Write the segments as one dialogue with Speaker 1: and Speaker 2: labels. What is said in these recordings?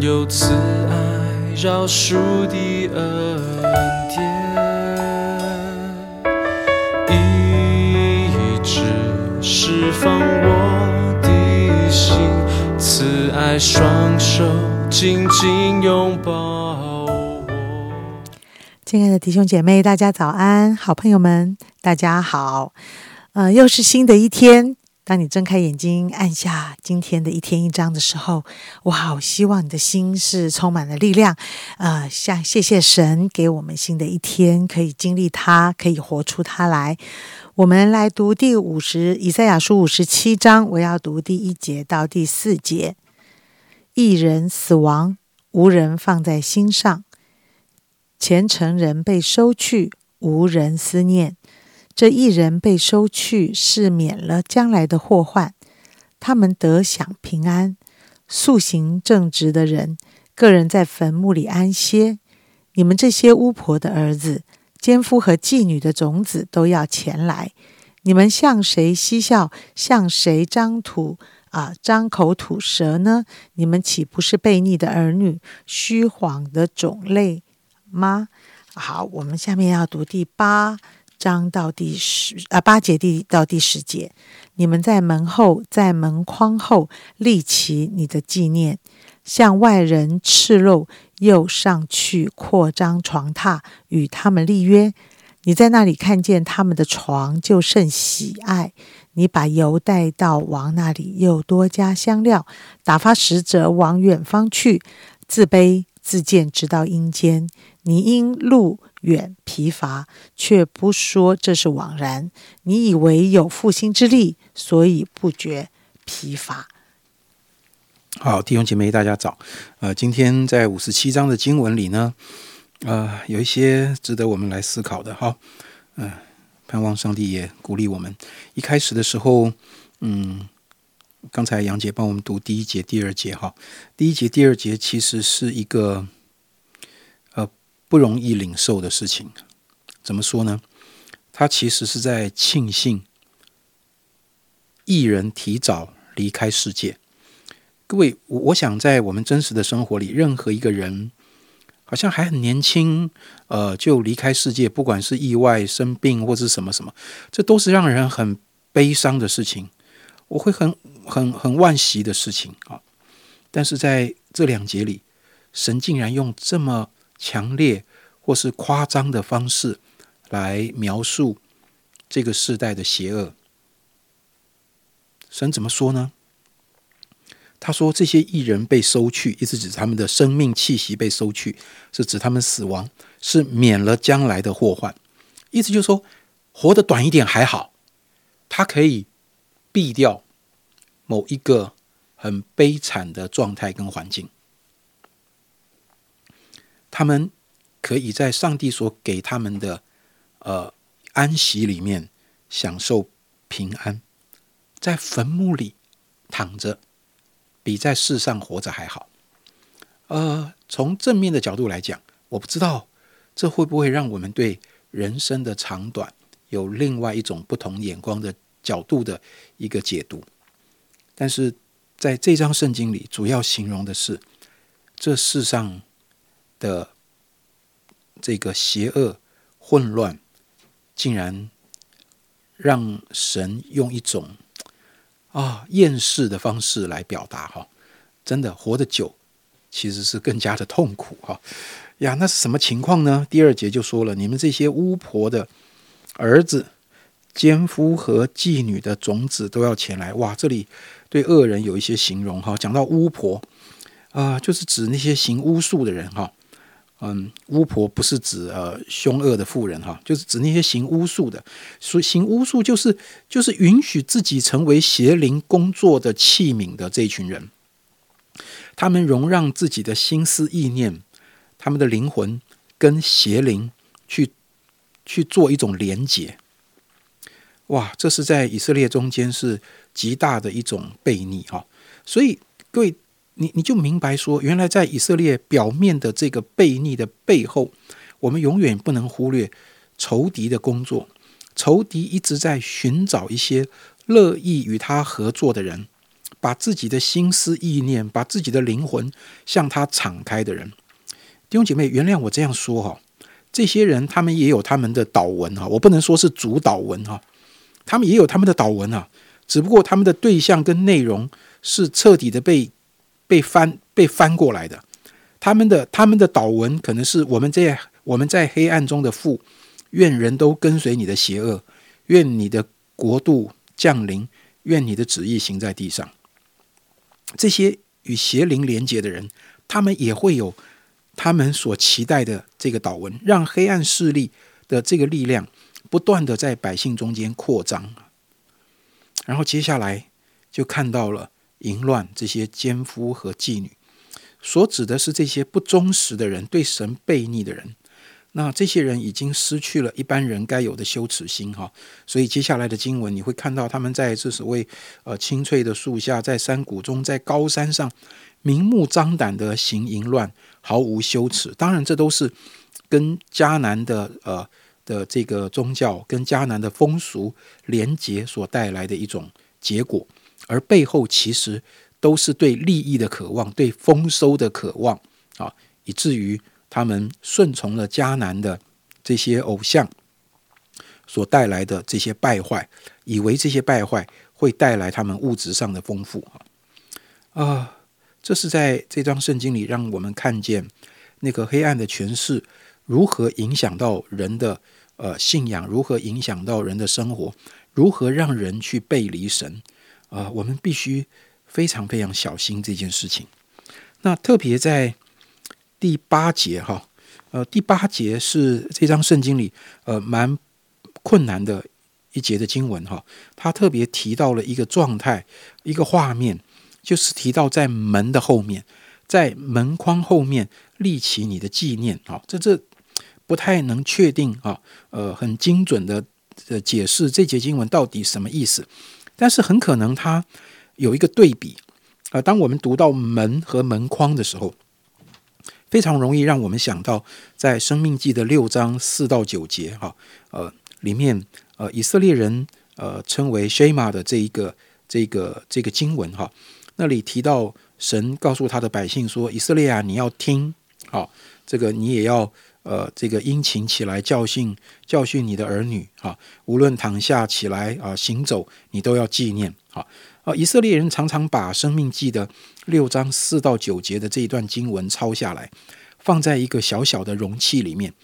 Speaker 1: 有慈爱饶恕的恩典，一直释放我的心，慈爱双手紧紧拥抱我。
Speaker 2: 亲爱的弟兄姐妹，大家早安！好朋友们，大家好。呃，又是新的一天。当你睁开眼睛，按下今天的一天一章的时候，我好希望你的心是充满了力量。呃，像谢谢神给我们新的一天，可以经历它，可以活出它来。我们来读第五十以赛亚书五十七章，我要读第一节到第四节。一人死亡，无人放在心上；虔诚人被收去，无人思念。这一人被收去，是免了将来的祸患。他们得享平安，素行正直的人，个人在坟墓里安歇。你们这些巫婆的儿子、奸夫和妓女的种子都要前来。你们向谁嬉笑，向谁张吐啊？张口吐舌呢？你们岂不是悖逆的儿女，虚谎的种类吗？好，我们下面要读第八。章到第十啊八节第到第十节，你们在门后，在门框后立起你的纪念，向外人赤露，又上去扩张床榻，与他们立约。你在那里看见他们的床，就甚喜爱。你把油带到王那里，又多加香料，打发使者往远方去，自卑自贱，直到阴间。你因路。远疲乏，却不说这是枉然。你以为有复兴之力，所以不觉疲乏。
Speaker 3: 好，弟兄姐妹，大家早。呃，今天在五十七章的经文里呢，呃，有一些值得我们来思考的。哈，嗯，盼望上帝也鼓励我们。一开始的时候，嗯，刚才杨姐帮我们读第一节、第二节。哈，第一节、第二节其实是一个。不容易领受的事情，怎么说呢？他其实是在庆幸艺人提早离开世界。各位，我我想在我们真实的生活里，任何一个人好像还很年轻，呃，就离开世界，不管是意外、生病或是什么什么，这都是让人很悲伤的事情。我会很很很惋惜的事情啊！但是在这两节里，神竟然用这么。强烈或是夸张的方式来描述这个时代的邪恶。神怎么说呢？他说：“这些艺人被收去，意思指他们的生命气息被收去，是指他们死亡，是免了将来的祸患。意思就是说，活得短一点还好，他可以避掉某一个很悲惨的状态跟环境。”他们可以在上帝所给他们的呃安息里面享受平安，在坟墓里躺着，比在世上活着还好。呃，从正面的角度来讲，我不知道这会不会让我们对人生的长短有另外一种不同眼光的角度的一个解读。但是在这张圣经里，主要形容的是这世上。的这个邪恶混乱，竟然让神用一种啊厌世的方式来表达哈，真的活得久其实是更加的痛苦哈呀，那是什么情况呢？第二节就说了，你们这些巫婆的儿子、奸夫和妓女的种子都要前来哇！这里对恶人有一些形容哈，讲到巫婆啊，就是指那些行巫术的人哈。嗯，巫婆不是指呃凶恶的妇人哈，就是指那些行巫术的。所以行巫术就是就是允许自己成为邪灵工作的器皿的这一群人。他们容让自己的心思意念，他们的灵魂跟邪灵去去做一种连结。哇，这是在以色列中间是极大的一种悖逆哈。所以各位。你你就明白说，原来在以色列表面的这个悖逆的背后，我们永远不能忽略仇敌的工作。仇敌一直在寻找一些乐意与他合作的人，把自己的心思意念、把自己的灵魂向他敞开的人。弟兄姐妹，原谅我这样说哈，这些人他们也有他们的祷文哈，我不能说是主祷文哈，他们也有他们的祷文啊，只不过他们的对象跟内容是彻底的被被翻被翻过来的。他们的他们的祷文可能是我们在我们在黑暗中的父，愿人都跟随你的邪恶，愿你的国度降临，愿你的旨意行在地上。这些与邪灵连接的人，他们也会有他们所期待的这个祷文，让黑暗势力的这个力量不断的在百姓中间扩张。然后接下来就看到了淫乱这些奸夫和妓女。所指的是这些不忠实的人，对神背逆的人。那这些人已经失去了一般人该有的羞耻心，哈。所以接下来的经文，你会看到他们在这所谓呃青翠的树下，在山谷中，在高山上，明目张胆的行淫乱，毫无羞耻。当然，这都是跟迦南的呃的这个宗教跟迦南的风俗连结所带来的一种结果，而背后其实。都是对利益的渴望，对丰收的渴望啊，以至于他们顺从了迦南的这些偶像所带来的这些败坏，以为这些败坏会带来他们物质上的丰富啊啊！这是在这张圣经里让我们看见那个黑暗的权势如何影响到人的呃信仰，如何影响到人的生活，如何让人去背离神啊！我们必须。非常非常小心这件事情。那特别在第八节哈，呃，第八节是这张圣经里呃蛮困难的一节的经文哈。他特别提到了一个状态，一个画面，就是提到在门的后面，在门框后面立起你的纪念啊。这这不太能确定啊，呃，很精准的解释这节经文到底什么意思，但是很可能它。有一个对比啊，当我们读到门和门框的时候，非常容易让我们想到在《生命记》的六章四到九节哈，呃，里面呃以色列人呃称为 Shema 的这一个这个这个经文哈，那里提到神告诉他的百姓说：“以色列啊，你要听，好，这个你也要呃这个殷勤起来教训教训你的儿女啊，无论躺下起来啊行走，你都要纪念啊。”啊，以色列人常常把《生命记》的六章四到九节的这一段经文抄下来，放在一个小小的容器里面，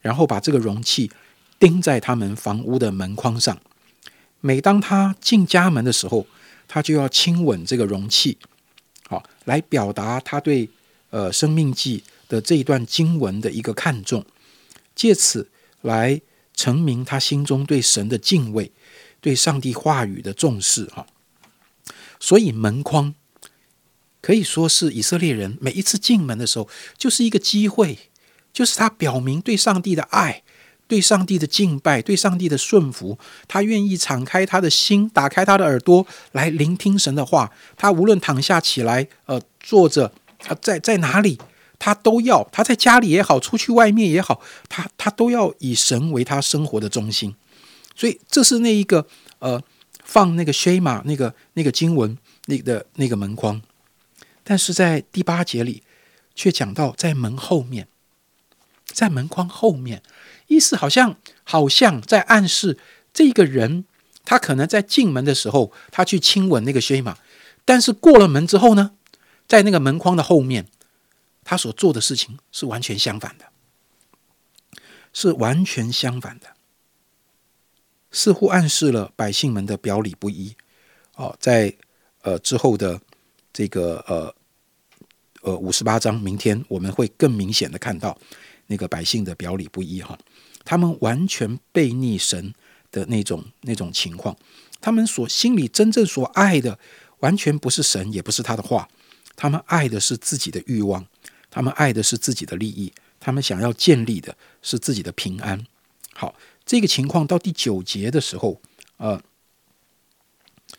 Speaker 3: 然后把这个容器钉在他们房屋的门框上。每当他进家门的时候，他就要亲吻这个容器，好，来表达他对呃《生命记》的这一段经文的一个看重，借此来成明他心中对神的敬畏，对上帝话语的重视，哈。所以门框可以说是以色列人每一次进门的时候，就是一个机会，就是他表明对上帝的爱、对上帝的敬拜、对上帝的顺服。他愿意敞开他的心，打开他的耳朵来聆听神的话。他无论躺下起来，呃，坐着，啊，在在哪里，他都要。他在家里也好，出去外面也好，他他都要以神为他生活的中心。所以这是那一个呃。放那个 shema 那个那个经文那的那个门框，但是在第八节里却讲到在门后面，在门框后面，意思好像好像在暗示这个人他可能在进门的时候他去亲吻那个 shema，但是过了门之后呢，在那个门框的后面，他所做的事情是完全相反的，是完全相反的。似乎暗示了百姓们的表里不一，哦，在呃之后的这个呃呃五十八章，明天我们会更明显的看到那个百姓的表里不一哈，他们完全背逆神的那种那种情况，他们所心里真正所爱的，完全不是神，也不是他的话，他们爱的是自己的欲望，他们爱的是自己的利益，他们想要建立的是自己的平安，好。这个情况到第九节的时候，呃，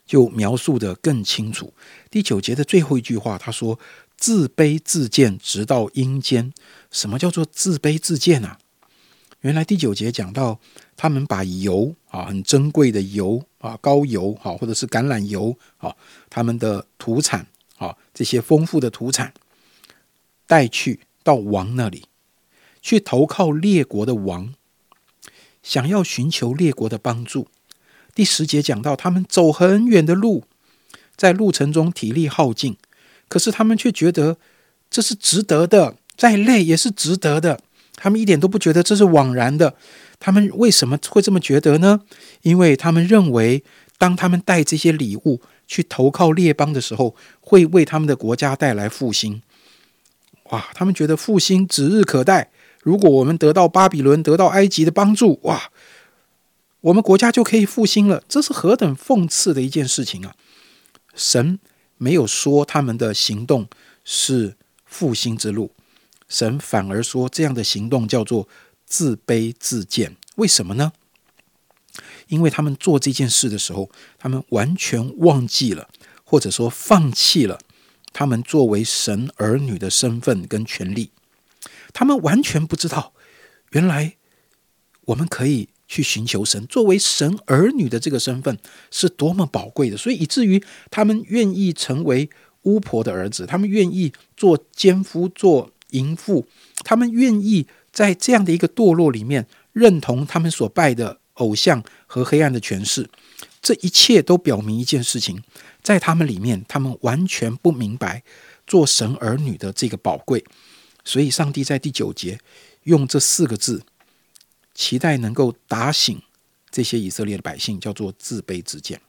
Speaker 3: 就描述的更清楚。第九节的最后一句话，他说：“自卑自贱，直到阴间。”什么叫做自卑自贱啊？原来第九节讲到，他们把油啊，很珍贵的油啊，高油啊，或者是橄榄油啊，他们的土产啊，这些丰富的土产带去到王那里，去投靠列国的王，想要寻求列国的帮助。第十节讲到，他们走很远的路，在路程中体力耗尽，可是他们却觉得这是值得的，再累也是值得的。他们一点都不觉得这是枉然的。他们为什么会这么觉得呢？因为他们认为，当他们带这些礼物去投靠列邦的时候，会为他们的国家带来复兴。哇！他们觉得复兴指日可待。如果我们得到巴比伦、得到埃及的帮助，哇！我们国家就可以复兴了，这是何等讽刺的一件事情啊！神没有说他们的行动是复兴之路，神反而说这样的行动叫做自卑自贱。为什么呢？因为他们做这件事的时候，他们完全忘记了，或者说放弃了他们作为神儿女的身份跟权利。他们完全不知道，原来我们可以。去寻求神，作为神儿女的这个身份是多么宝贵的，所以以至于他们愿意成为巫婆的儿子，他们愿意做奸夫、做淫妇，他们愿意在这样的一个堕落里面认同他们所拜的偶像和黑暗的权势。这一切都表明一件事情，在他们里面，他们完全不明白做神儿女的这个宝贵。所以，上帝在第九节用这四个字。期待能够打醒这些以色列的百姓，叫做自卑自贱。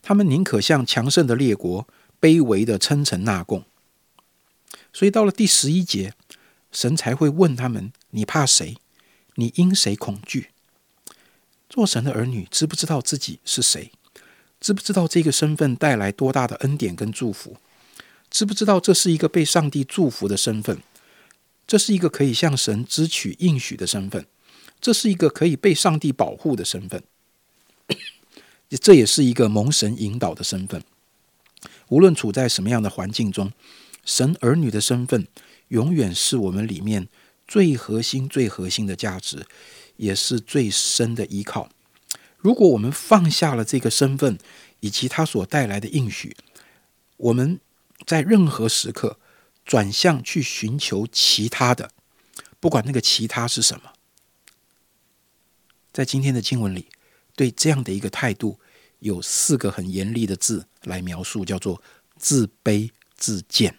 Speaker 3: 他们宁可向强盛的列国卑微的称臣纳贡。所以到了第十一节，神才会问他们：“你怕谁？你因谁恐惧？”做神的儿女知不知道自己是谁？知不知道这个身份带来多大的恩典跟祝福？知不知道这是一个被上帝祝福的身份？这是一个可以向神支取应许的身份，这是一个可以被上帝保护的身份，这也是一个蒙神引导的身份。无论处在什么样的环境中，神儿女的身份永远是我们里面最核心、最核心的价值，也是最深的依靠。如果我们放下了这个身份以及它所带来的应许，我们在任何时刻。转向去寻求其他的，不管那个其他是什么，在今天的经文里，对这样的一个态度，有四个很严厉的字来描述，叫做自卑自贱。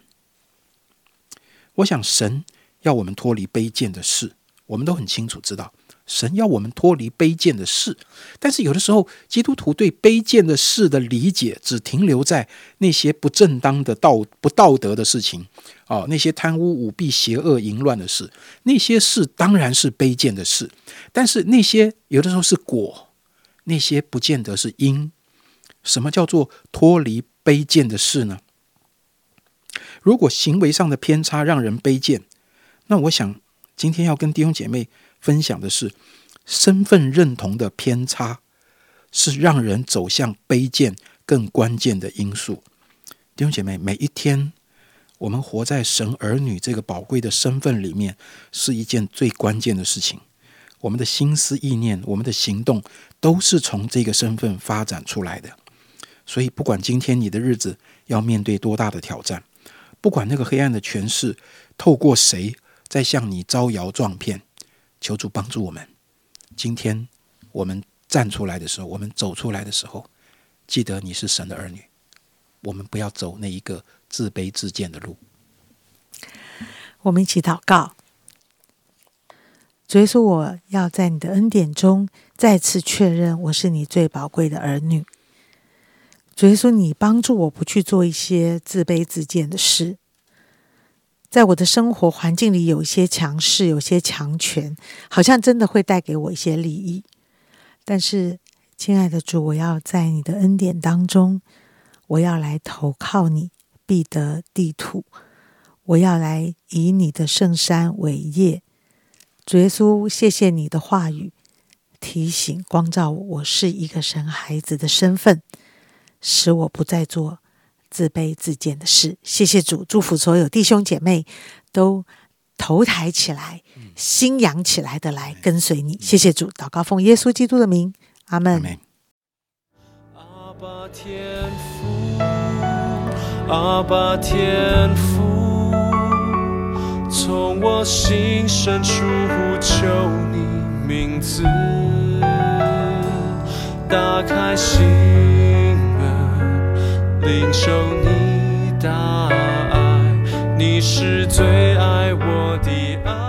Speaker 3: 我想神要我们脱离卑贱的事，我们都很清楚知道。神要我们脱离卑贱的事，但是有的时候，基督徒对卑贱的事的理解只停留在那些不正当的道、不道德的事情，啊，那些贪污、舞弊、邪恶、淫乱的事，那些事当然是卑贱的事，但是那些有的时候是果，那些不见得是因。什么叫做脱离卑贱的事呢？如果行为上的偏差让人卑贱，那我想今天要跟弟兄姐妹。分享的是身份认同的偏差，是让人走向卑贱更关键的因素。弟兄姐妹，每一天我们活在神儿女这个宝贵的身份里面，是一件最关键的事情。我们的心思意念、我们的行动，都是从这个身份发展出来的。所以，不管今天你的日子要面对多大的挑战，不管那个黑暗的权势透过谁在向你招摇撞骗。求主帮助我们。今天我们站出来的时候，我们走出来的时候，记得你是神的儿女。我们不要走那一个自卑自贱的路。
Speaker 2: 我们一起祷告。主耶稣，我要在你的恩典中再次确认我是你最宝贵的儿女。主耶稣，你帮助我不去做一些自卑自贱的事。在我的生活环境里，有一些强势，有些强权，好像真的会带给我一些利益。但是，亲爱的主，我要在你的恩典当中，我要来投靠你，必得地土。我要来以你的圣山为业。主耶稣，谢谢你的话语提醒光照我，我是一个神孩子的身份，使我不再做。自卑自贱的事，谢谢主，祝福所有弟兄姐妹都头抬起来，心扬起来的来跟随你。谢谢主，祷告奉耶稣基督的名，阿门。
Speaker 3: 阿
Speaker 1: 爸天父，阿爸天父，从我心深处呼求你名字，打开心门，领受你的爱，你是最爱我的爱。